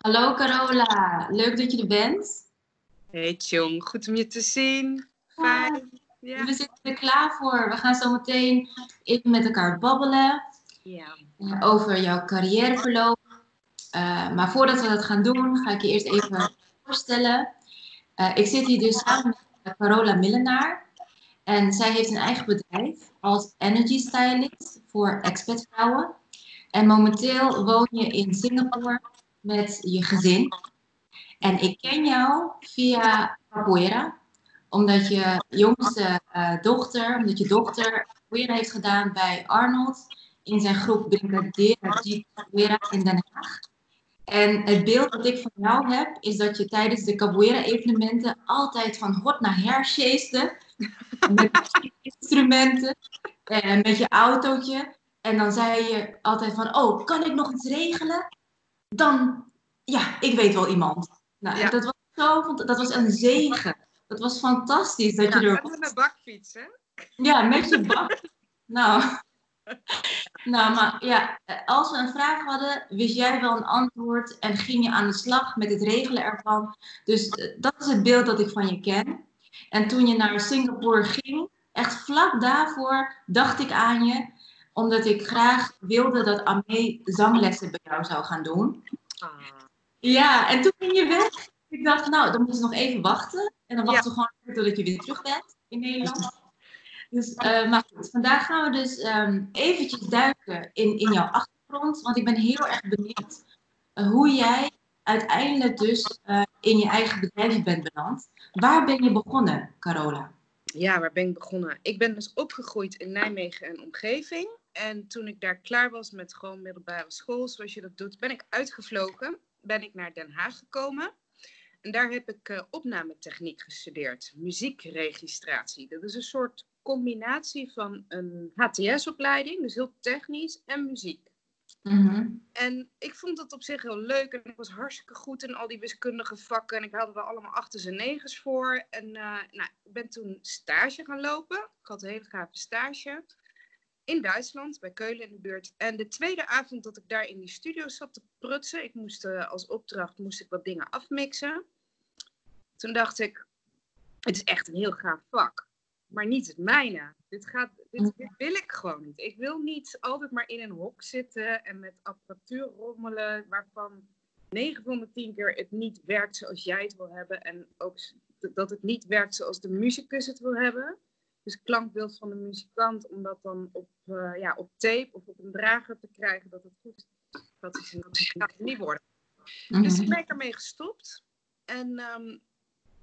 Hallo Carola, leuk dat je er bent. Hey Tjong, goed om je te zien. Fijn. Ja. We zitten er klaar voor. We gaan zo meteen even met elkaar babbelen ja. over jouw carrièreverloop. Uh, maar voordat we dat gaan doen, ga ik je eerst even voorstellen. Uh, ik zit hier dus samen met Carola Millenaar. En zij heeft een eigen bedrijf als energy stylist voor expatvrouwen. En momenteel woon je in Singapore met je gezin. En ik ken jou via capoeira, omdat je jongste uh, dochter, omdat je dochter capoeira heeft gedaan bij Arnold in zijn groep Capoeira in Den Haag. En het beeld dat ik van jou heb, is dat je tijdens de capoeira-evenementen altijd van hot naar her met instrumenten, en met je autootje. En dan zei je altijd van, oh, kan ik nog iets regelen? Dan, ja, ik weet wel iemand. Nou, dat was zo, dat was een zegen. Dat was fantastisch dat je er... Met een bakfiets, hè? Ja, met je bak. nou, nou, maar ja, als we een vraag hadden, wist jij wel een antwoord en ging je aan de slag met het regelen ervan. Dus eh, dat is het beeld dat ik van je ken. En toen je naar Singapore ging, echt vlak daarvoor dacht ik aan je, omdat ik graag wilde dat Amé zanglessen bij jou zou gaan doen. Ah. Ja, en toen ging je weg. Ik dacht, nou, dan moeten we nog even wachten. En dan wachten we gewoon totdat je weer terug bent in Nederland. Dus, uh, maar goed, vandaag gaan we dus um, eventjes duiken in, in jouw achtergrond. Want ik ben heel erg benieuwd uh, hoe jij uiteindelijk dus uh, in je eigen bedrijf bent beland. Waar ben je begonnen, Carola? Ja, waar ben ik begonnen? Ik ben dus opgegroeid in Nijmegen en omgeving. En toen ik daar klaar was met gewoon middelbare school, zoals je dat doet, ben ik uitgevlogen. Ben ik naar Den Haag gekomen. En daar heb ik uh, opnametechniek gestudeerd, muziekregistratie. Dat is een soort combinatie van een HTS-opleiding, dus heel technisch, en muziek. Mhm. En ik vond het op zich heel leuk en ik was hartstikke goed in al die wiskundige vakken. En ik haalde er allemaal achters en negens voor. En uh, nou, ik ben toen stage gaan lopen. Ik had een hele gave stage in Duitsland, bij Keulen in de buurt. En de tweede avond dat ik daar in die studio zat te prutsen, ik moest uh, als opdracht moest ik wat dingen afmixen. Toen dacht ik, het is echt een heel gaaf vak, maar niet het mijne. Dit, gaat, dit, dit, wil ik gewoon niet. Ik wil niet altijd maar in een hok zitten en met apparatuur rommelen, waarvan 9 van de 10 keer het niet werkt zoals jij het wil hebben. En ook dat het niet werkt zoals de muzikus het wil hebben. Dus klankbeeld van de muzikant, om dat dan op, uh, ja, op tape of op een drager te krijgen, dat het goed is. Dat is een, gaat het niet worden. Mm-hmm. Dus ik ben ermee gestopt. En um,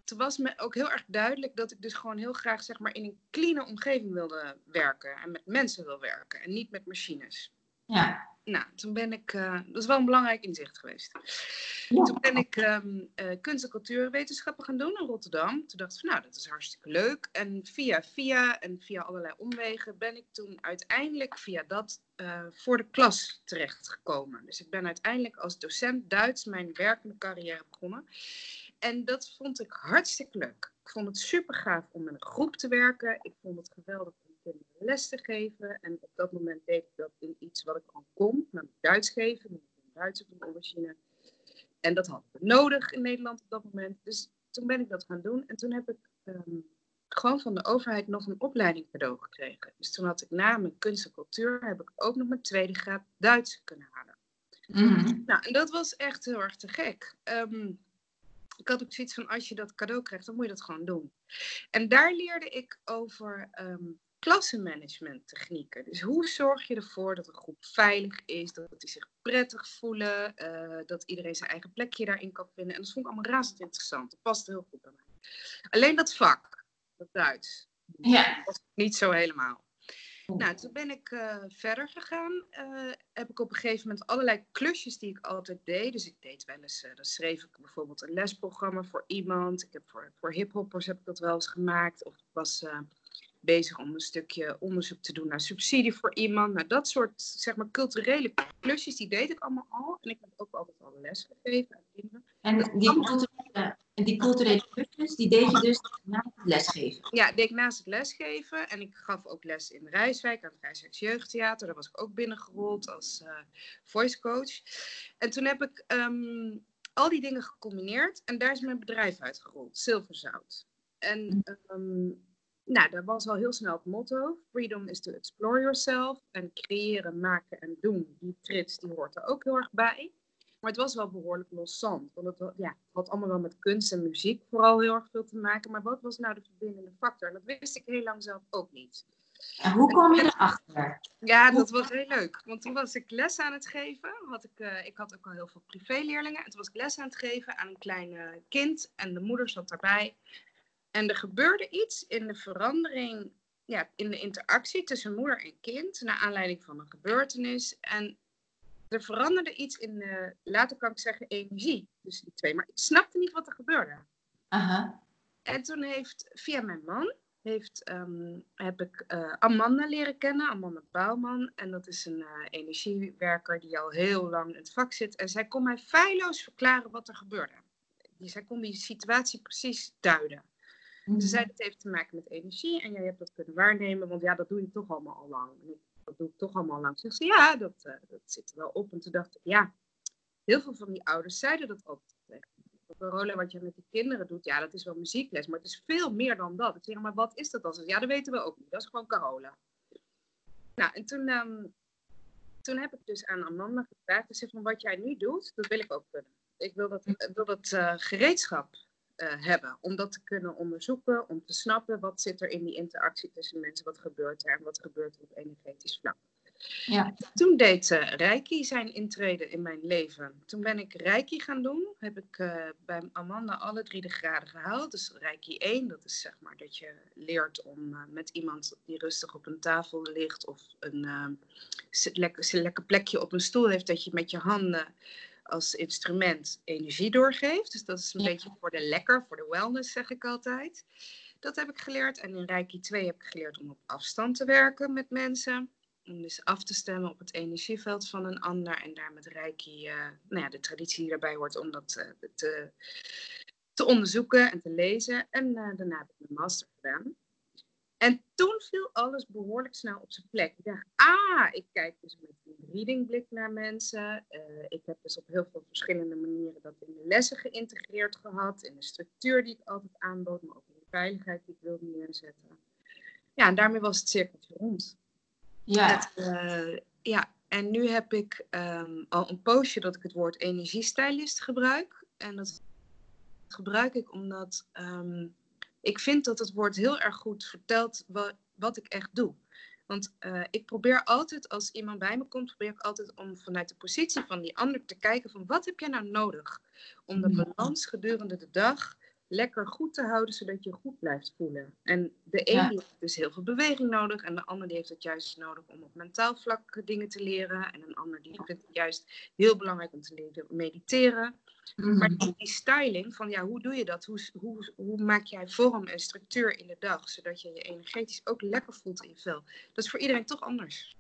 toen was me ook heel erg duidelijk dat ik dus gewoon heel graag zeg maar, in een clean omgeving wilde werken. En met mensen wil werken en niet met machines. Ja. Nou, toen ben ik, uh, dat is wel een belangrijk inzicht geweest. Ja. Toen ben ik um, uh, kunst- en cultuurwetenschappen gaan doen in Rotterdam. Toen dacht ik van, nou, dat is hartstikke leuk. En via via en via allerlei omwegen ben ik toen uiteindelijk via dat uh, voor de klas terechtgekomen. Dus ik ben uiteindelijk als docent Duits mijn werkende carrière begonnen. En dat vond ik hartstikke leuk. Ik vond het super gaaf om met een groep te werken. Ik vond het geweldig les te geven. En op dat moment deed ik dat in iets wat ik al kon, namelijk Duits geven. Ik ben Duits op een origine. En dat had ik nodig in Nederland op dat moment. Dus toen ben ik dat gaan doen. En toen heb ik um, gewoon van de overheid nog een opleiding cadeau gekregen. Dus toen had ik na mijn kunst en cultuur, heb ik ook nog mijn tweede graad Duits kunnen halen. Mm-hmm. Nou, en dat was echt heel erg te gek. Um, ik had ook zoiets van, als je dat cadeau krijgt, dan moet je dat gewoon doen. En daar leerde ik over um, klassenmanagement technieken. Dus hoe zorg je ervoor dat een groep veilig is, dat die zich prettig voelen, uh, dat iedereen zijn eigen plekje daarin kan vinden. En dat vond ik allemaal razend interessant. Dat past heel goed bij mij. Alleen dat vak, dat Duits, ja. dat was niet zo helemaal. Nou, toen ben ik uh, verder gegaan. Uh, heb ik op een gegeven moment allerlei klusjes die ik altijd deed. Dus ik deed wel eens, uh, dan schreef ik bijvoorbeeld een lesprogramma voor iemand. Ik heb voor, voor hiphoppers heb ik dat wel eens gemaakt. Of ik was bezig om een stukje onderzoek te doen naar subsidie voor iemand. Nou, dat soort, zeg maar, culturele klusjes, die deed ik allemaal al. En ik heb ook altijd al les gegeven aan kinderen. En die culturele, en die culturele klusjes, die deed je dus lesgeven? Ja, deed ik naast het lesgeven. En ik gaf ook les in Rijswijk, aan het Rijswijks Jeugdtheater. Daar was ik ook binnengerold als uh, voice coach. En toen heb ik... Um, al die dingen gecombineerd en daar is mijn bedrijf uitgerold, Zilverzout. En um, nou, dat was al heel snel het motto. Freedom is to explore yourself. En creëren, maken en doen, die trits, die hoort er ook heel erg bij. Maar het was wel behoorlijk loszand. Want het, ja, had allemaal wel met kunst en muziek vooral heel erg veel te maken. Maar wat was nou de verbindende factor? En dat wist ik heel lang zelf ook niet. En hoe kom je erachter? Ja, dat was heel leuk. Want toen was ik les aan het geven. Had ik, uh, ik had ook al heel veel privéleerlingen. En toen was ik les aan het geven aan een klein kind. En de moeder zat daarbij. En er gebeurde iets in de verandering, ja, in de interactie tussen moeder en kind, naar aanleiding van een gebeurtenis. En er veranderde iets in de, later kan ik zeggen, energie tussen die twee. Maar ik snapte niet wat er gebeurde. Aha. En toen heeft, via mijn man, heeft, um, heb ik uh, Amanda leren kennen, Amanda Bouwman. En dat is een uh, energiewerker die al heel lang in het vak zit. En zij kon mij feilloos verklaren wat er gebeurde. Zij kon die situatie precies duiden. Ze zei, dat heeft te maken met energie en jij hebt dat kunnen waarnemen, want ja, dat doe je toch allemaal al lang. En ik, dat doe ik toch allemaal al lang. Ze zei, ja, dat, uh, dat zit er wel op. En toen dacht ik, ja, heel veel van die ouders zeiden dat tegen Carola, wat je met die kinderen doet, ja, dat is wel muziekles, maar het is veel meer dan dat. Ik zeg, maar wat is dat dan? Ja, dat weten we ook niet. Dat is gewoon Carola. Nou, en toen, um, toen heb ik dus aan Amanda gevraagd. Zei van, wat jij nu doet, dat wil ik ook kunnen. Ik wil dat, wil dat uh, gereedschap uh, hebben. Om dat te kunnen onderzoeken, om te snappen wat zit er in die interactie tussen mensen, wat gebeurt er en wat gebeurt er op energetisch vlak. Ja. Toen deed uh, Reiki zijn intrede in mijn leven. Toen ben ik Reiki gaan doen. Heb ik uh, bij Amanda alle drie de graden gehaald. Dus Reiki 1, dat is zeg maar dat je leert om uh, met iemand die rustig op een tafel ligt of een lekker, lekker plekje op een stoel heeft, dat je met je handen als instrument energie doorgeeft. Dus dat is een ja. beetje voor de lekker, voor de wellness zeg ik altijd. Dat heb ik geleerd. En in Reiki 2 heb ik geleerd om op afstand te werken met mensen. Om dus af te stemmen op het energieveld van een ander. En daar met Reiki, uh, nou ja, de traditie die daarbij hoort om dat uh, te, te onderzoeken en te lezen. En uh, daarna heb ik mijn master gedaan. En toen viel alles behoorlijk snel op zijn plek. Ik dacht, ah, ik kijk dus met een readingblik naar mensen. Uh, ik heb dus op heel veel verschillende manieren dat in de lessen geïntegreerd gehad. In de structuur die ik altijd aanbood, maar ook in de veiligheid die ik wilde neerzetten. Ja, en daarmee was het cirkeltje rond. Ja. Het, uh, ja, en nu heb ik um, al een poosje dat ik het woord energiestylist gebruik. En dat gebruik ik omdat... Um, ik vind dat het woord heel erg goed vertelt wat, wat ik echt doe. Want uh, ik probeer altijd, als iemand bij me komt, probeer ik altijd om vanuit de positie van die ander te kijken van wat heb jij nou nodig om de balans gedurende de dag lekker goed te houden, zodat je goed blijft voelen. En de een ja. heeft dus heel veel beweging nodig en de ander die heeft het juist nodig om op mentaal vlak dingen te leren. En een ander die vindt het juist heel belangrijk om te leren mediteren. Mm-hmm. Maar die styling van ja, hoe doe je dat? Hoe, hoe, hoe maak jij vorm en structuur in de dag, zodat je je energetisch ook lekker voelt in je vel? Dat is voor iedereen toch anders.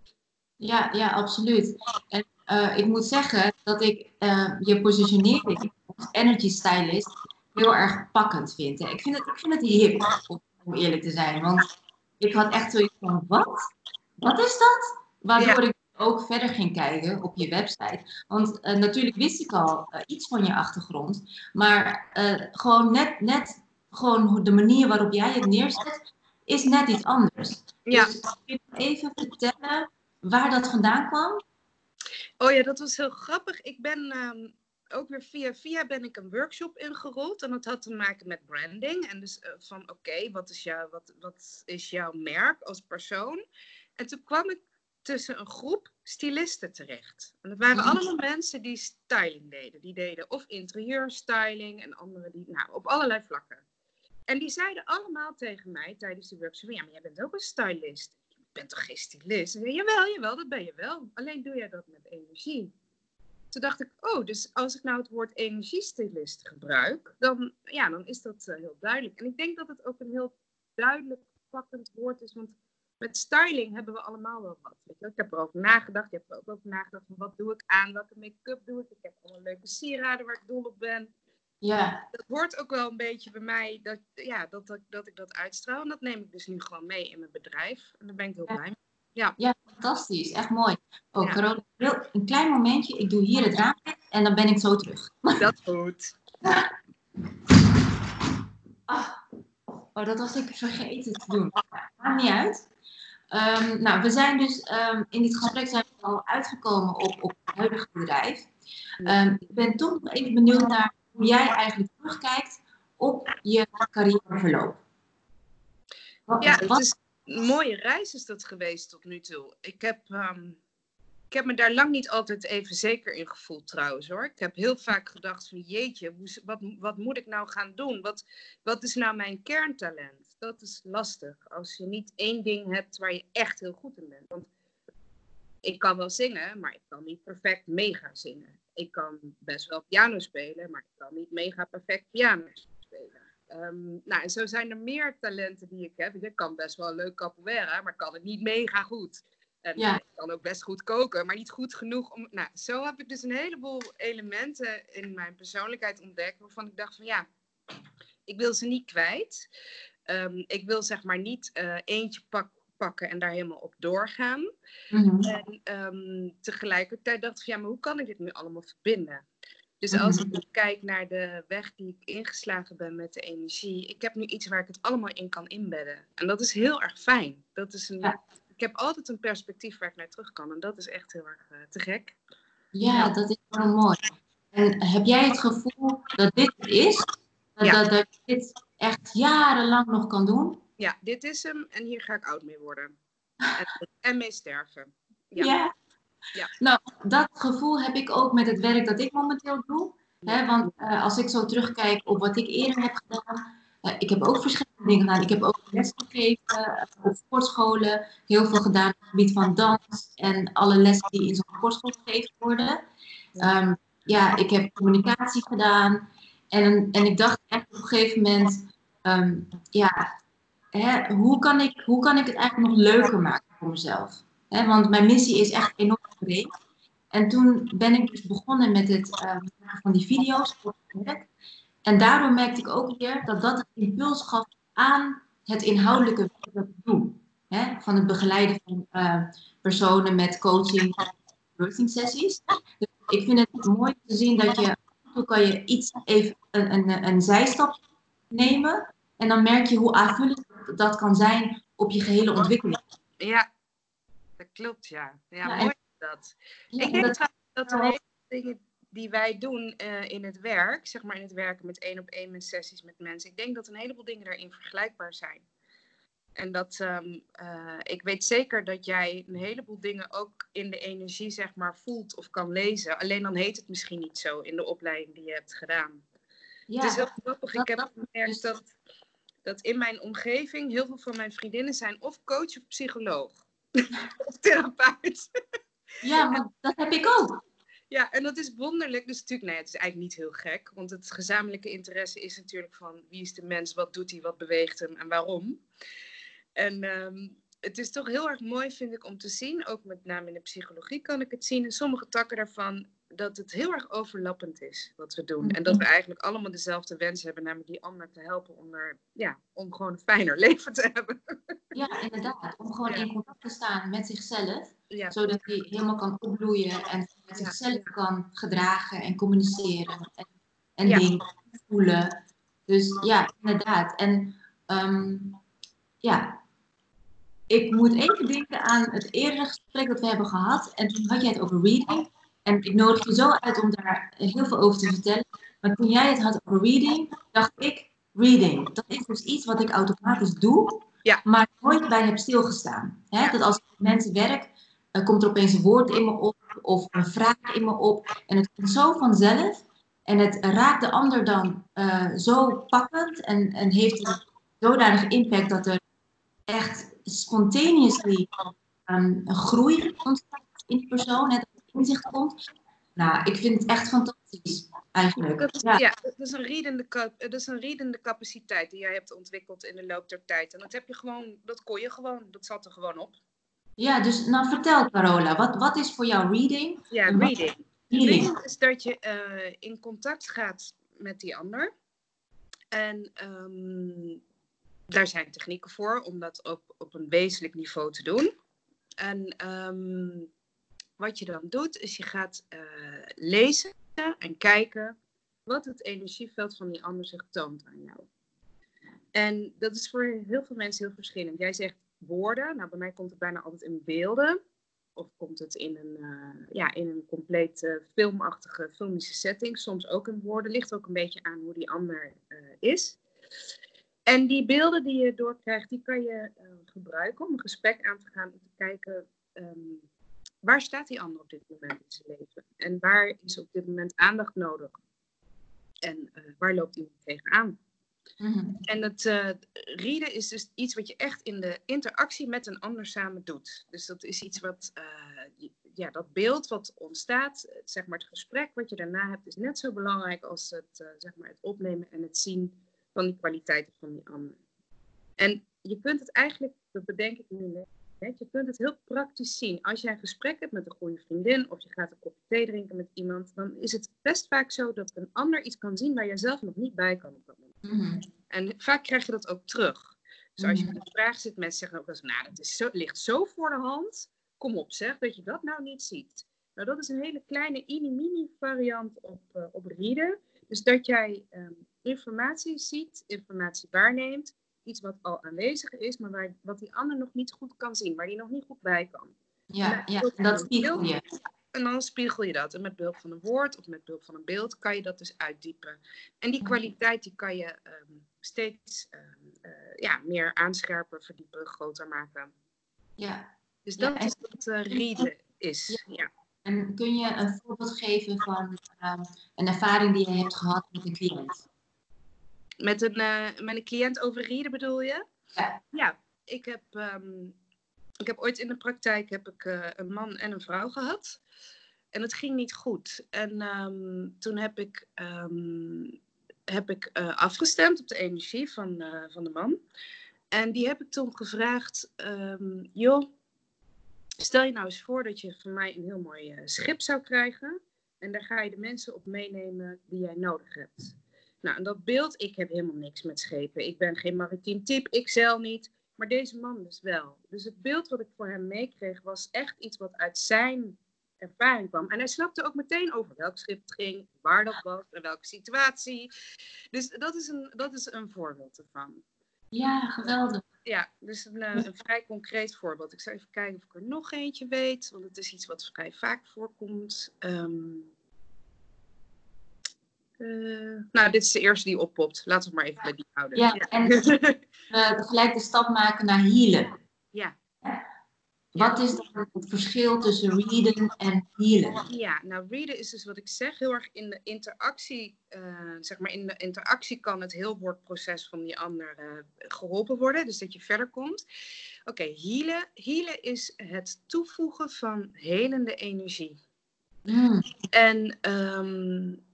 Ja, ja, absoluut. En uh, ik moet zeggen dat ik uh, je positionering als energy stylist heel erg pakkend vind. Ik vind het, ik vind het hip, om eerlijk te zijn. Want ik had echt zoiets van, wat? Wat is dat? Waardoor ja. ik ook verder ging kijken op je website. Want uh, natuurlijk wist ik al uh, iets van je achtergrond. Maar uh, gewoon net, net gewoon de manier waarop jij het neerzet, is net iets anders. Ja. Dus kun je even vertellen waar dat vandaan kwam? Oh ja, dat was heel grappig. Ik ben um, ook weer via via ben ik een workshop ingerold. En dat had te maken met branding. En dus uh, van oké, okay, wat, is jouw, wat, wat is jouw merk als persoon? En toen kwam ik tussen een groep stylisten terecht. En dat waren allemaal mensen die styling deden. Die deden of interieurstyling en anderen die, nou, op allerlei vlakken. En die zeiden allemaal tegen mij tijdens de workshop: Ja, maar jij bent ook een stylist. Je bent toch geen stylist? En zei, jawel, jawel, dat ben je wel. Alleen doe jij dat met energie. Toen dacht ik, oh, dus als ik nou het woord energiestylist gebruik, dan, ja, dan is dat uh, heel duidelijk. En ik denk dat het ook een heel duidelijk pakkend woord is, want met styling hebben we allemaal wel wat. Weet je? Ik heb erover nagedacht, je hebt er ook over nagedacht van wat doe ik aan, welke make-up doe ik. Ik heb allemaal leuke sieraden waar ik dol op ben. Ja. Dat hoort ook wel een beetje bij mij, dat, ja, dat, dat, dat ik dat uitstraal. En dat neem ik dus nu gewoon mee in mijn bedrijf. En daar ben ik heel ja. blij mee. Ja. ja, fantastisch. Echt mooi. Oh. Carola, een klein momentje. Ik doe hier het raam. en dan ben ik zo terug. Dat is goed. Ah, oh, dat was ik vergeten te doen. Maakt niet uit. Ehm, nou, we zijn dus ehm, in dit gesprek zijn we al uitgekomen op, op het huidige bedrijf. Ehm, ik ben toch nog even benieuwd naar hoe jij eigenlijk terugkijkt op je carrièreverloop. Wat, ja, het is een mooie reis is dat geweest tot nu toe. Ik heb, ik heb me daar lang niet altijd even zeker in gevoeld trouwens hoor. Ik heb heel vaak gedacht van jeetje, wat, wat moet ik nou gaan doen? Wat, wat is nou mijn kerntalent? Dat is lastig als je niet één ding hebt waar je echt heel goed in bent. Want ik kan wel zingen, maar ik kan niet perfect mega zingen. Ik kan best wel piano spelen, maar ik kan niet mega perfect piano. Um, nou, en zo zijn er meer talenten die ik heb. Ik kan best wel leuk capoeira, maar kan het niet mega goed. En ja. ik kan ook best goed koken, maar niet goed genoeg om. Nou, zo heb ik dus een heleboel elementen in mijn persoonlijkheid ontdekt waarvan ik dacht van ja, ik wil ze niet kwijt. Um, ik wil zeg maar niet uh, eentje pak, pakken en daar helemaal op doorgaan. Mm-hmm. En um, tegelijkertijd dacht ik van ja, maar hoe kan ik dit nu allemaal verbinden? Dus als ik kijk naar de weg die ik ingeslagen ben met de energie, ik heb nu iets waar ik het allemaal in kan inbedden. En dat is heel erg fijn. Dat is een, ja ik heb altijd een perspectief waar ik naar terug kan. En dat is echt heel erg uh, te gek. Ja, dat is wel mooi. En heb jij het gevoel dat dit het is? Dat, ja. dat, dat je dit echt jarenlang nog kan doen? Ja, dit is hem en hier ga ik oud mee worden. En, en mee sterven. Ja. ja. Ja. Nou, dat gevoel heb ik ook met het werk dat ik momenteel doe. Hè, want uh, als ik zo terugkijk op wat ik eerder heb gedaan, uh, ik heb ook verschillende dingen gedaan. Ik heb ook les gegeven eh, op sportscholen, heel veel gedaan op het gebied van dans en alle lessen die in zo'n sportschool gegeven worden. Um, ja, ik heb communicatie gedaan en, en ik dacht echt op een gegeven moment, um, ja, hè, hoe, kan ik, hoe kan ik het eigenlijk nog leuker maken voor mezelf? Hè, want mijn missie is echt enorm breed. En toen ben ik dus begonnen met het uh, maken van die video's voor het. En daardoor merkte ik ook weer dat dat een impuls gaf aan het inhoudelijke werk dat ik doe. Hè? Van het begeleiden van uh, personen met coaching en sessies. Dus ik vind het mooi te zien dat je, kan je iets even een, een, een zijstap nemen. En dan merk je hoe aanvullend dat kan zijn op je gehele ontwikkeling. Ja, klopt, ja. Ja, mooi dat. ik denk dat, dat er hele dingen die wij doen uh, in het werk, zeg maar in het werken met één op één met sessies met mensen, ik denk dat een heleboel dingen daarin vergelijkbaar zijn. En dat um, uh, ik weet zeker dat jij een heleboel dingen ook in de energie, zeg maar, voelt of kan lezen. Alleen dan heet het misschien niet zo in de opleiding die je hebt gedaan. Ja, het is heel grappig. Ik heb gemerkt dat, dat in mijn omgeving heel veel van mijn vriendinnen zijn of coach of psycholoog. Of therapeut. Ja, maar dat heb ik ook. Ja, en dat is wonderlijk. Dus natuurlijk, nee, het is eigenlijk niet heel gek. Want het gezamenlijke interesse is natuurlijk van wie is de mens, wat doet hij, wat beweegt hem en waarom. En um, het is toch heel erg mooi, vind ik, om te zien, ook met name in de psychologie kan ik het zien, in sommige takken daarvan, dat het heel erg overlappend is wat we doen. En dat we eigenlijk allemaal dezelfde wens hebben, namelijk die ander te helpen om, er, ja, om gewoon een fijner leven te hebben. Ja, inderdaad. Om gewoon in contact te staan met zichzelf, zodat hij helemaal kan opbloeien en met zichzelf kan gedragen en communiceren en, en dingen voelen. Dus ja, inderdaad. En um, ja, ik moet even denken aan het eerdere gesprek dat we hebben gehad. En toen had jij het over reading. En ik nodig je zo uit om daar heel veel over te vertellen. Maar toen jij het had over reading, dacht ik, reading. Dat is dus iets wat ik automatisch doe, ja. maar nooit bij heb stilgestaan. He, dat als ik met mensen werk, uh, komt er opeens een woord in me op of een vraag in me op. En het komt zo vanzelf. En het raakt de ander dan uh, zo pakkend en, en heeft een zodanig impact dat er echt spontaneously um, een groei ontstaat in die persoon, inzicht komt. Nou, ik vind het echt fantastisch, eigenlijk. Dat is, ja. ja, dat, is een riedende, dat is een riedende capaciteit die jij hebt ontwikkeld in de loop der tijd. En dat heb je gewoon, dat kon je gewoon, dat zat er gewoon op. Ja, dus nou vertel Carola, wat, wat is voor jou reading? Ja, reading. Reading is dat je uh, in contact gaat met die ander. En um, daar zijn technieken voor om dat op, op een wezenlijk niveau te doen. En um, wat je dan doet, is je gaat uh, lezen en kijken wat het energieveld van die ander zich toont aan jou. En dat is voor heel veel mensen heel verschillend. Jij zegt woorden, nou bij mij komt het bijna altijd in beelden. Of komt het in een, uh, ja, in een compleet filmachtige filmische setting. Soms ook in woorden. Ligt ook een beetje aan hoe die ander is. En die beelden die je doorkrijgt, die kan je gebruiken om een gesprek aan te gaan. Om te kijken, um, waar staat die ander op dit moment in zijn leven? En waar is op dit moment aandacht nodig? En waar loopt hij tegenaan? Mm En het uh, readen is dus iets wat je echt in de interactie met een ander samen doet. Dus dat is iets wat, uh, ja, dat beeld wat ontstaat, zeg maar het gesprek wat je daarna hebt, is net zo belangrijk als het, zeg maar het opnemen en het zien van die kwaliteiten van die ander. En je kunt het eigenlijk, dat bedenk ik nu net, je kunt het heel praktisch zien. Als jij een gesprek hebt met een goede vriendin of je gaat een kopje thee drinken met iemand, dan is het best vaak zo dat een ander iets kan zien waar jij zelf nog niet bij kan op dat moment. Mhm. En vaak krijg je dat ook terug. Dus als je mhm. met een vraag zit, mensen zeggen ook eens, nou, het is zo, ligt zo voor de hand. Kom op zeg, dat je dat nou niet ziet. Nou, dat is een hele kleine mini-mini variant op, uh, op readen. Dus dat jij um, informatie ziet, informatie waarneemt, iets wat al aanwezig is, maar waar, wat die ander nog niet goed kan zien, waar die nog niet goed bij kan. Ja, ja, dat spiegel je. En dan spiegel je dat. En met behulp van een woord of met behulp van een beeld kan je dat dus uitdiepen. En die kwaliteit die kan je um, steeds um, uh, ja, meer aanscherpen, verdiepen, groter maken. Ja. Dus dat is wat uh, readen is. Ja. En kun je een voorbeeld geven van um, een ervaring die je hebt gehad met een cliënt? Met een, uh, met een cliënt over readen bedoel je? Ja. Ja, ik heb, um, ik heb ooit in de praktijk heb ik, uh, een man en een vrouw gehad. En het ging niet goed. En um, toen heb ik, um, heb ik uh, afgestemd op de energie van, van de man. En die heb ik toen gevraagd: joh, stel je nou eens voor dat je van mij een heel mooi schip zou krijgen. En daar ga je de mensen op meenemen die jij nodig hebt. Nou, en dat beeld, ik heb helemaal niks met schepen. Ik ben geen maritiem type, ik zeil niet. Maar deze man dus wel. Dus het beeld wat ik voor hem meekreeg was echt iets wat uit zijn ervaring kwam. En hij snapte ook meteen over welk schip het ging, waar dat was en welke situatie. Dus dat is een, dat is een voorbeeld ervan. Ja, geweldig. Ja, dus een, eh, een, vrij concreet voorbeeld. Ik zal even kijken of ik er nog eentje weet, want het is iets wat vrij vaak voorkomt. Um, uh, nou, dit is de eerste die oppopt. Laten we het maar even bij die houden. Ja, en uh, gelijk de stap maken naar healen. Ja. Wat is dan het verschil tussen readen en healen? Ja, nou readen is dus wat ik zeg, heel erg in de interactie, uh, zeg maar in de interactie kan het heelwoordproces van die ander uh, geholpen worden, dus dat je verder komt. Oké, okay, healen, healen is het toevoegen van helende energie. Mm. En um,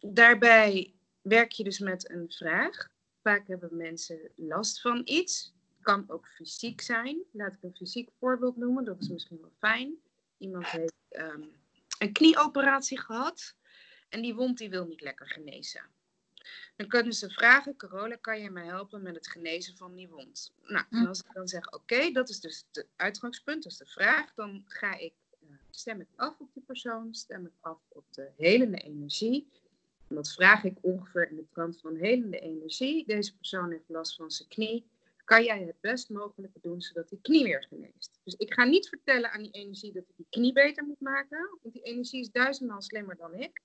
daarbij werk je dus met een vraag. Vaak hebben mensen last van iets kan ook fysiek zijn. Laat ik een fysiek voorbeeld noemen, dat is misschien wel fijn. Iemand heeft um, een knieoperatie gehad en die wond die wil niet lekker genezen. Dan kunnen ze vragen, Carola, kan je mij helpen met het genezen van die wond? Nou, en als ik dan zeg, oké, dat is dus het uitgangspunt, dat is de vraag, dan ga ik, uh, stem ik af op die persoon, stem ik af op de helende energie. En dat vraag ik ongeveer in de trant van helende energie. Deze persoon heeft last van zijn knie kan jij het best mogelijke doen zodat die knie weer geneest. Dus ik ga niet vertellen aan die energie dat ik die knie beter moet maken, want die energie is duizendmaal slimmer dan ik.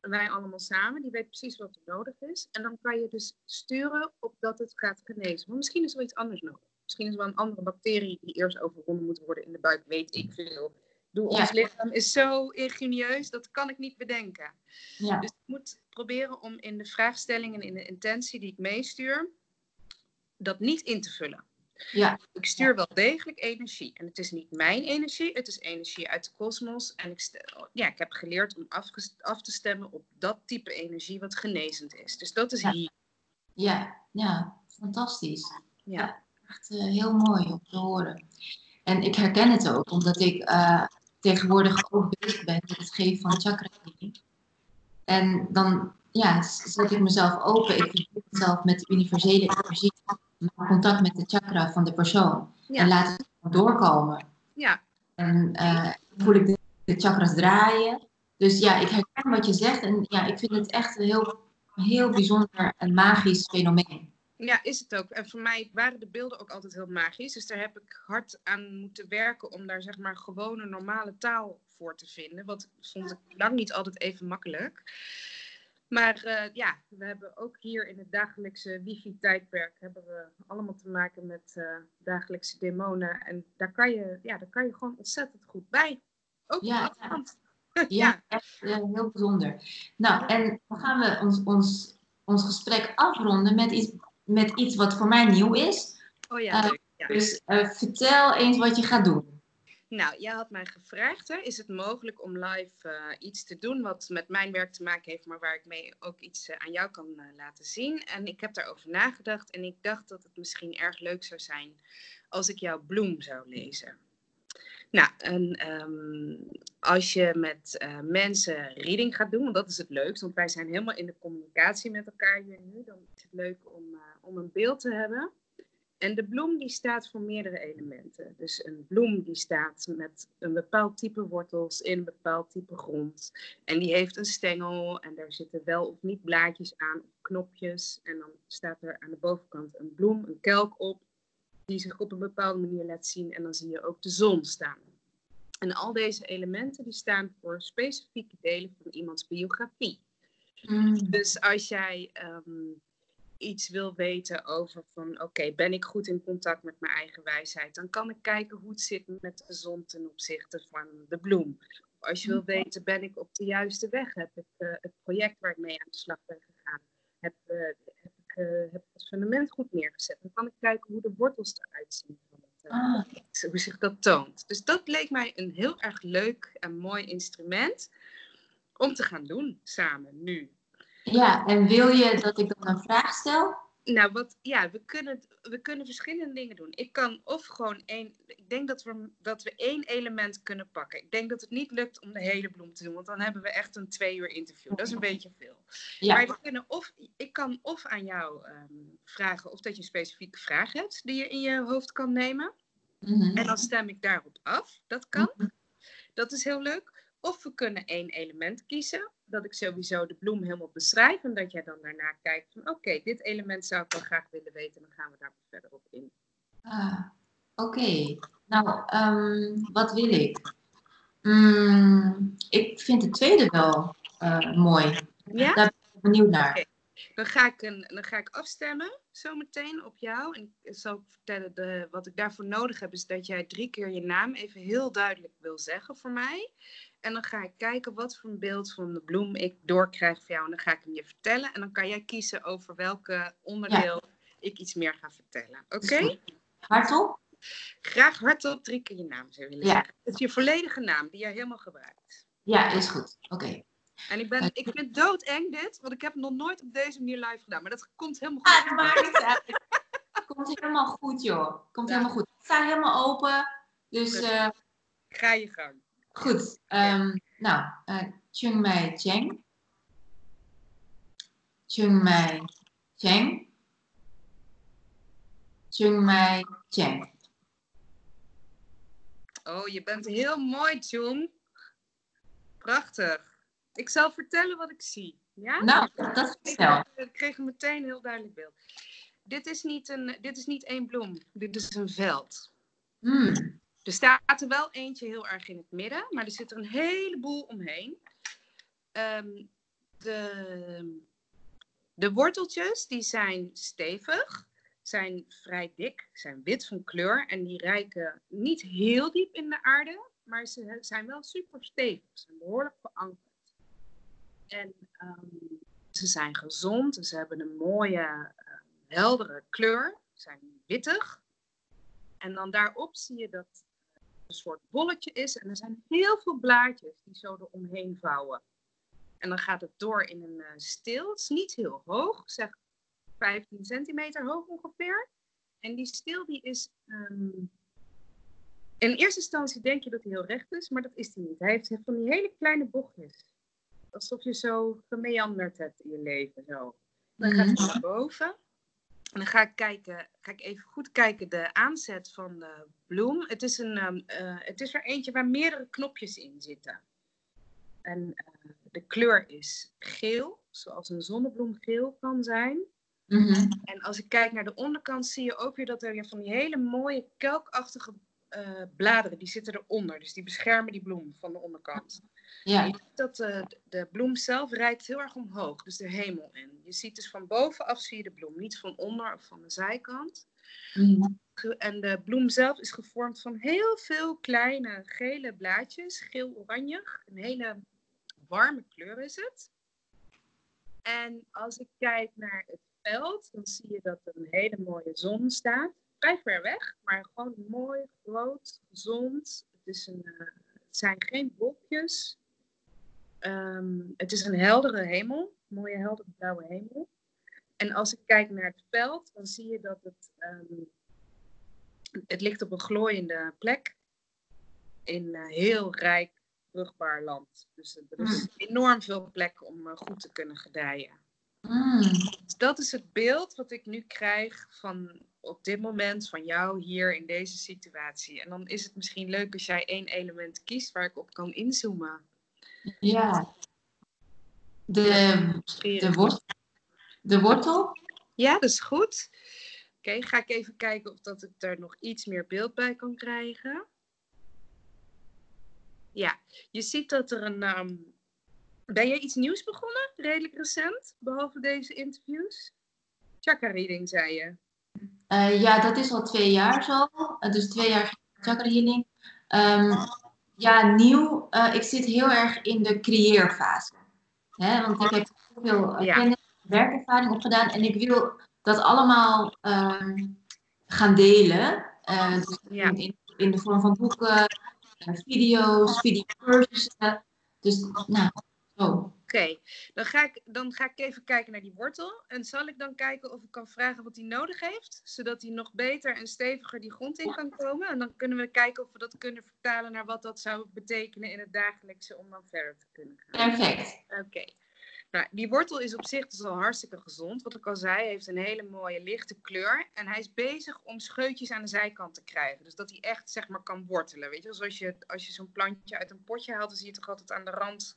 Wij allemaal samen, die weet precies wat er nodig is. En dan kan je dus sturen op dat het gaat genezen. Maar misschien is er iets anders nodig. Misschien is er wel een andere bacterie die eerst overwonnen moet worden in de buik, weet ik veel. Doe, ons lichaam is zo ingenieus, dat kan ik niet bedenken. Ja. Dus ik moet proberen om in de vraagstelling en in de intentie die ik meestuur, dat niet in te vullen. Ja. Ik stuur wel degelijk energie. En het is niet mijn energie, het is energie uit de kosmos. En ik, ja, ik heb geleerd om af, af, te stemmen op dat type energie wat genezend is. Dus dat is ja. hier. Ja, ja, fantastisch. Ja, echt uh, heel mooi om te horen. En ik herken het ook, omdat ik uh, tegenwoordig ook bezig ben met het geven van chakra En dan ja, zet ik mezelf open. Ik verbind mezelf met de universele energie maak contact met de chakra van de persoon. En laat het doorkomen. Ja. En uh, voel ik de, de, chakras draaien. Dus ja, ik herken wat je zegt en ja, ik vind het echt een heel, heel bijzonder en magisch fenomeen. Ja, is het ook. En voor mij waren de beelden ook altijd heel magisch. Dus daar heb ik hard aan moeten werken om daar zeg maar gewone normale taal voor te vinden. Wat vond ik lang niet altijd even makkelijk. Maar uh, ja, we hebben ook hier in het dagelijkse wifi-tijdperk hebben we allemaal te maken met uh, dagelijkse demonen. En daar kan, je, ja, daar kan je gewoon ontzettend goed bij. Ook ja, ja. ja, echt heel bijzonder. Nou, en dan gaan we ons, ons, ons gesprek afronden met iets, met iets wat voor mij nieuw is. Oh ja, uh, ja. Dus vertel eens wat je gaat doen. Nou, jij had mij gevraagd, hè, is het mogelijk om live uh, iets te doen wat met mijn werk te maken heeft, maar waar ik mee ook iets aan jou kan laten zien? En ik heb daarover nagedacht en ik dacht dat het misschien erg leuk zou zijn als ik jouw bloem zou lezen. Nou, en um, als je met mensen reading gaat doen, want dat is het leukst, want wij zijn helemaal in de communicatie met elkaar hier nu, dan is het leuk om, om een beeld te hebben. En de bloem die staat voor meerdere elementen. Dus een bloem die staat met een bepaald type wortels in een bepaald type grond. En die heeft een stengel en daar zitten wel of niet blaadjes aan of knopjes. En dan staat er aan de bovenkant een bloem, een kelk op, die zich op een bepaalde manier laat zien. En dan zie je ook de zon staan. En al deze elementen die staan voor specifieke delen van iemands biografie. Mm. Dus als jij um, iets wil weten over van oké, ben ik goed in contact met mijn eigen wijsheid, dan kan ik kijken hoe het zit met de zon ten opzichte van de bloem. Als je wil weten, ben ik op de juiste weg? Heb ik uh, het project waar ik mee aan de slag ben gegaan, heb, uh, heb, ik, uh, heb het fundament goed neergezet? Dan kan ik kijken hoe de wortels eruit zien. Van het, ah. Hoe zich dat toont. Dus dat leek mij een heel erg leuk en mooi instrument om te gaan doen samen nu. Ja, en wil je dat ik dan een vraag stel? Nou, wat, ja, we kunnen, we kunnen verschillende dingen doen. Ik kan of gewoon één. Ik denk dat we, dat we één element kunnen pakken. Ik denk dat het niet lukt om de hele bloem te doen, want dan hebben we echt een twee uur interview. Dat is een beetje veel. Ja. Maar we kunnen of, ik kan of aan jou um, vragen of dat je een specifieke vraag hebt die je in je hoofd kan nemen. Mm -hmm. En dan stem ik daarop af. Dat kan. Mm -hmm. Dat is heel leuk. Of we kunnen één element kiezen, dat ik sowieso de bloem helemaal beschrijf en dat jij dan daarna kijkt van oké, dit element zou ik wel graag willen weten, dan gaan we daar verder op in. Ah, oké. Okay. Nou, um, wat wil ik? Mm, ik vind de tweede wel uh, mooi. Ja? Daar ben ik benieuwd naar. Okay. Dan, ga ik een, dan ga ik afstemmen zometeen op jou. En ik zal vertellen, de, wat ik daarvoor nodig heb, is dat jij drie keer je naam even heel duidelijk wil zeggen voor mij. En dan ga ik kijken wat voor een beeld van de bloem ik doorkrijg voor jou. En dan ga ik hem je vertellen. En dan kan jij kiezen over welke onderdeel ja. ik iets meer ga vertellen. Oké? Okay? Hardop? Graag hardop drie keer je naam zou willen ja. zeggen. Het is je volledige naam die jij helemaal gebruikt. Ja, is goed. Oké. Okay. En ik, ben, ik vind het doodeng dit, want ik heb het nog nooit op deze manier live gedaan. Maar dat komt helemaal goed. Ah, dat maakt niet uit. Komt helemaal goed, joh. Komt ja. helemaal goed. Ik sta helemaal open. Dus uh, ga je gang. Goed. Um, nou, uh, Chung Mai Cheng. Chung Mai Cheng. Chung Mai Cheng. Oh, je bent heel mooi, Chung. Prachtig. Ik zal vertellen wat ik zie. Ja? Nou, dat is wel. Ik kreeg meteen een heel duidelijk beeld. Dit is niet, een, dit is niet één bloem. Dit is een veld. Mm. Er staat er wel eentje heel erg in het midden, maar er zit er een heleboel omheen. Um, de, de worteltjes die zijn stevig, zijn vrij dik, zijn wit van kleur en die reiken niet heel diep in de aarde, maar ze zijn wel super stevig, ze zijn behoorlijk verankerd. En um, ze zijn gezond, ze hebben een mooie, uh, heldere kleur, ze zijn wittig. En dan daarop zie je dat een soort bolletje is. En er zijn heel veel blaadjes die zo eromheen vouwen. En dan gaat het door in een uh. Het is niet heel hoog, zeg 15 centimeter hoog ongeveer. En die steel die is... Um, in eerste instantie denk je dat hij heel recht is, maar dat is hij niet. Hij heeft van die hele kleine bochtjes. Alsof je zo gemeanderd hebt in je leven. Zo. Dan gaat hij naar boven. En dan ga ik, kijken, ga ik even goed kijken de aanzet van de bloem. Het is, een, um, uh, het is er eentje waar meerdere knopjes in zitten. En eh, de kleur is geel, zoals een zonnebloem geel kan zijn. Mhm. En als ik kijk naar de onderkant, zie je ook weer dat er van die hele mooie kelkachtige eh, bladeren, die zitten eronder. Dus die beschermen die bloem van de onderkant. Ja. Je ziet dat eh, de bloem zelf rijdt heel erg omhoog, dus de hemel in. Je ziet dus van bovenaf zie je de bloem, niet van onder of van de zijkant. Mhm. Ge- En de bloem zelf is gevormd van heel veel kleine gele blaadjes, geel-oranje. Een hele warme kleur is het. En als ik kijk naar het veld, dan zie je dat er een hele mooie zon staat. Vrij ver weg, maar gewoon mooi, groot, gezond. Het, is een, eh, het zijn geen wolkjes. Ehm, het is een heldere hemel, mooie heldere blauwe hemel. En als ik kijk naar het veld, dan zie je dat het, ehm, het ligt op een glooiende plek in een heel rijk, vruchtbaar land. Dus er is enorm veel plek om eh, goed te kunnen gedijen. Mm. Dus dat is het beeld wat ik nu krijg van op dit moment van jou hier in deze situatie. En dan is het misschien leuk als jij één element kiest waar ik op kan inzoomen. Ja. De, de, wortel, de wortel? Ja, dat is goed. Oké, ga ik even kijken of dat ik daar nog iets meer beeld bij kan krijgen. Ja, je ziet dat er een. ehm, Ben jij iets nieuws begonnen, redelijk recent, behalve deze interviews? Chakra reading, zei je. Eh, ja, dat is al twee jaar zo. Eh, dus twee jaar chakra healing. Ehm, ja, nieuw. eh, ik zit heel erg in de creëerfase. Hè? Want ik heb heel veel Ja. kennis, werkervaring opgedaan. En ik wil dat allemaal ehm, gaan delen. Dus Ja. in, in, de vorm van boeken, video's, videocursussen. Dus, nou, zo. Oké, dan, ga ik- dan ga ik even kijken naar die wortel. En zal ik dan kijken of ik kan vragen wat hij nodig heeft? Zodat hij nog beter en steviger die grond in kan komen. En dan kunnen we kijken of we dat kunnen vertalen naar wat dat zou betekenen in het dagelijkse om dan verder te kunnen gaan. Perfect. Oké. Nou, die wortel is op zich dus al hartstikke gezond. Wat ik al zei, hij heeft een hele mooie lichte kleur. En hij is bezig om scheutjes aan de zijkant te krijgen. Dus dat hij echt, zeg maar, kan wortelen. Weet je, zoals je, als je zo'n plantje uit een potje haalt, dan zie je toch altijd aan de rand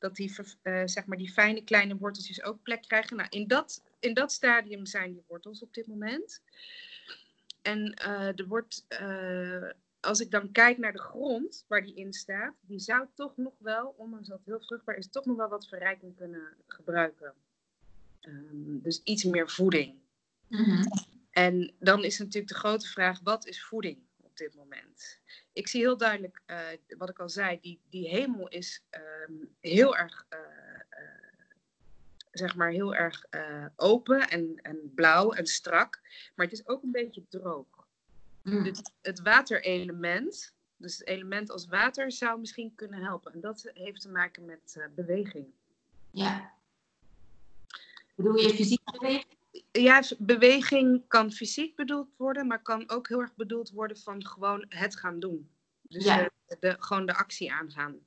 dat die, eh, zeg maar, die fijne kleine worteltjes ook plek krijgen. Nou, in dat, in dat stadium zijn die wortels op dit moment. En er wordt, eh, als ik dan kijk naar de grond waar die in staat, die zou toch nog wel, ondanks dat het heel vruchtbaar is, toch nog wel wat verrijking kunnen gebruiken. Ehm, dus iets meer voeding. Mhm. En dan is natuurlijk de grote vraag, wat is voeding dit moment? Ik zie heel duidelijk, eh, wat ik al zei, die, die hemel is ehm, heel erg, eh, eh, zeg maar, heel erg open en, en blauw en strak. Maar het is ook een beetje droog. Mm. Dus het waterelement, dus het element als water, zou misschien kunnen helpen. En dat heeft te maken met beweging. Ja. Bedoel je fysiek bewegen? Ja, beweging kan fysiek bedoeld worden, maar kan ook heel erg bedoeld worden van gewoon het gaan doen. Dus Ja. de, de- gewoon de actie aangaan.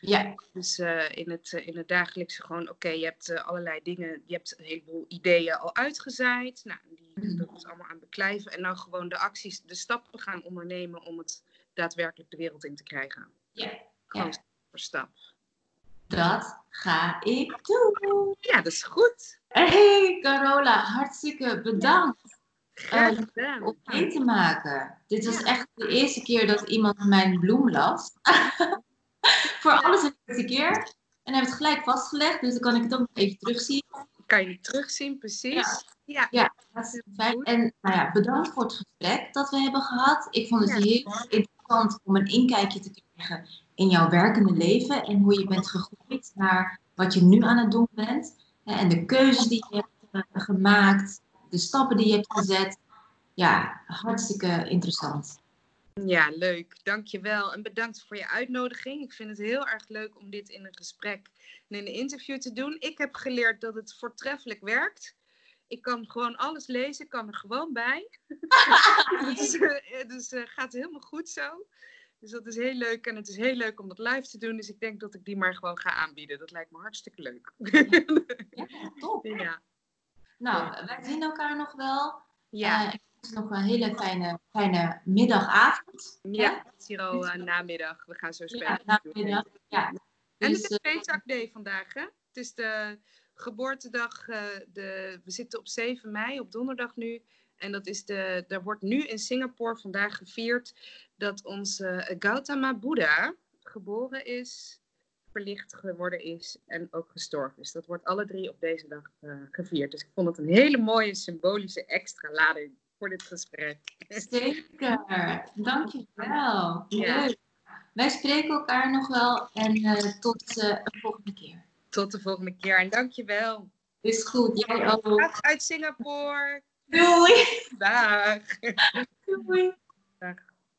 Ja. Dus eh, in, het, eh, in het dagelijkse gewoon, oké, je hebt eh, allerlei dingen, je hebt een heleboel ideeën al uitgezaaid. Nou, die, Mhm. dat is allemaal aan beklijven. En nou gewoon de acties, de stappen gaan ondernemen om het daadwerkelijk de wereld in te krijgen. Ja. Gewoon Ja. stap voor stap. Dat ga ik doen. Ja, dat is goed. Hey Carola, hartstikke bedankt Graag Eh, om mee te maken. Dit was Ja. echt de eerste keer dat iemand mijn bloem las. Voor alles de eerste keer. En heb het gelijk vastgelegd, dus dan kan ik het ook nog even terugzien. Kan je het terugzien, precies. Ja. Ja. En nou ja, bedankt voor het gesprek dat we hebben gehad. Ik vond het Ja. heel interessant om een inkijkje te krijgen in jouw werkende leven en hoe je bent gegroeid naar wat je nu aan het doen bent. Hè, En de keuzes die je hebt eh, gemaakt, de stappen die je hebt gezet. Ja, hartstikke interessant. Ja, leuk. Dankjewel. En bedankt voor je uitnodiging. Ik vind het heel erg leuk om dit in een gesprek en in een interview te doen. Ik heb geleerd dat het voortreffelijk werkt. Ik kan gewoon alles lezen, kan er gewoon bij. dus eh, dus eh, gaat helemaal goed zo. Dus dat is heel leuk. En het is heel leuk om dat live te doen. Dus ik denk dat ik die maar gewoon ga aanbieden. Dat lijkt me hartstikke leuk. Ja, top. ja. Nou, wij zien elkaar nog wel. Ja. Eh, wens je nog een hele fijne, fijne middagavond. ja, het is hier al eh, namiddag. We gaan zo Ja, spelen. namiddag. Ja. En Dus, het is eh, Vetak Day vandaag, hè? Het is de geboortedag. eh, de, we zitten op 7 mei, op donderdag nu. En dat is de, er wordt nu in Singapore vandaag gevierd dat onze Gautama Buddha geboren is, verlicht geworden is en ook gestorven is. Dat wordt alle drie op deze dag eh, gevierd. Dus ik vond het een hele mooie symbolische extra lading voor dit gesprek. Zeker, dankjewel. Ja. Leuk. Wij spreken elkaar nog wel en eh, tot eh, een volgende keer. Tot de volgende keer en dankjewel. Is goed, jij ook. Uit Singapore. Doei! Dag. Doei! Dag.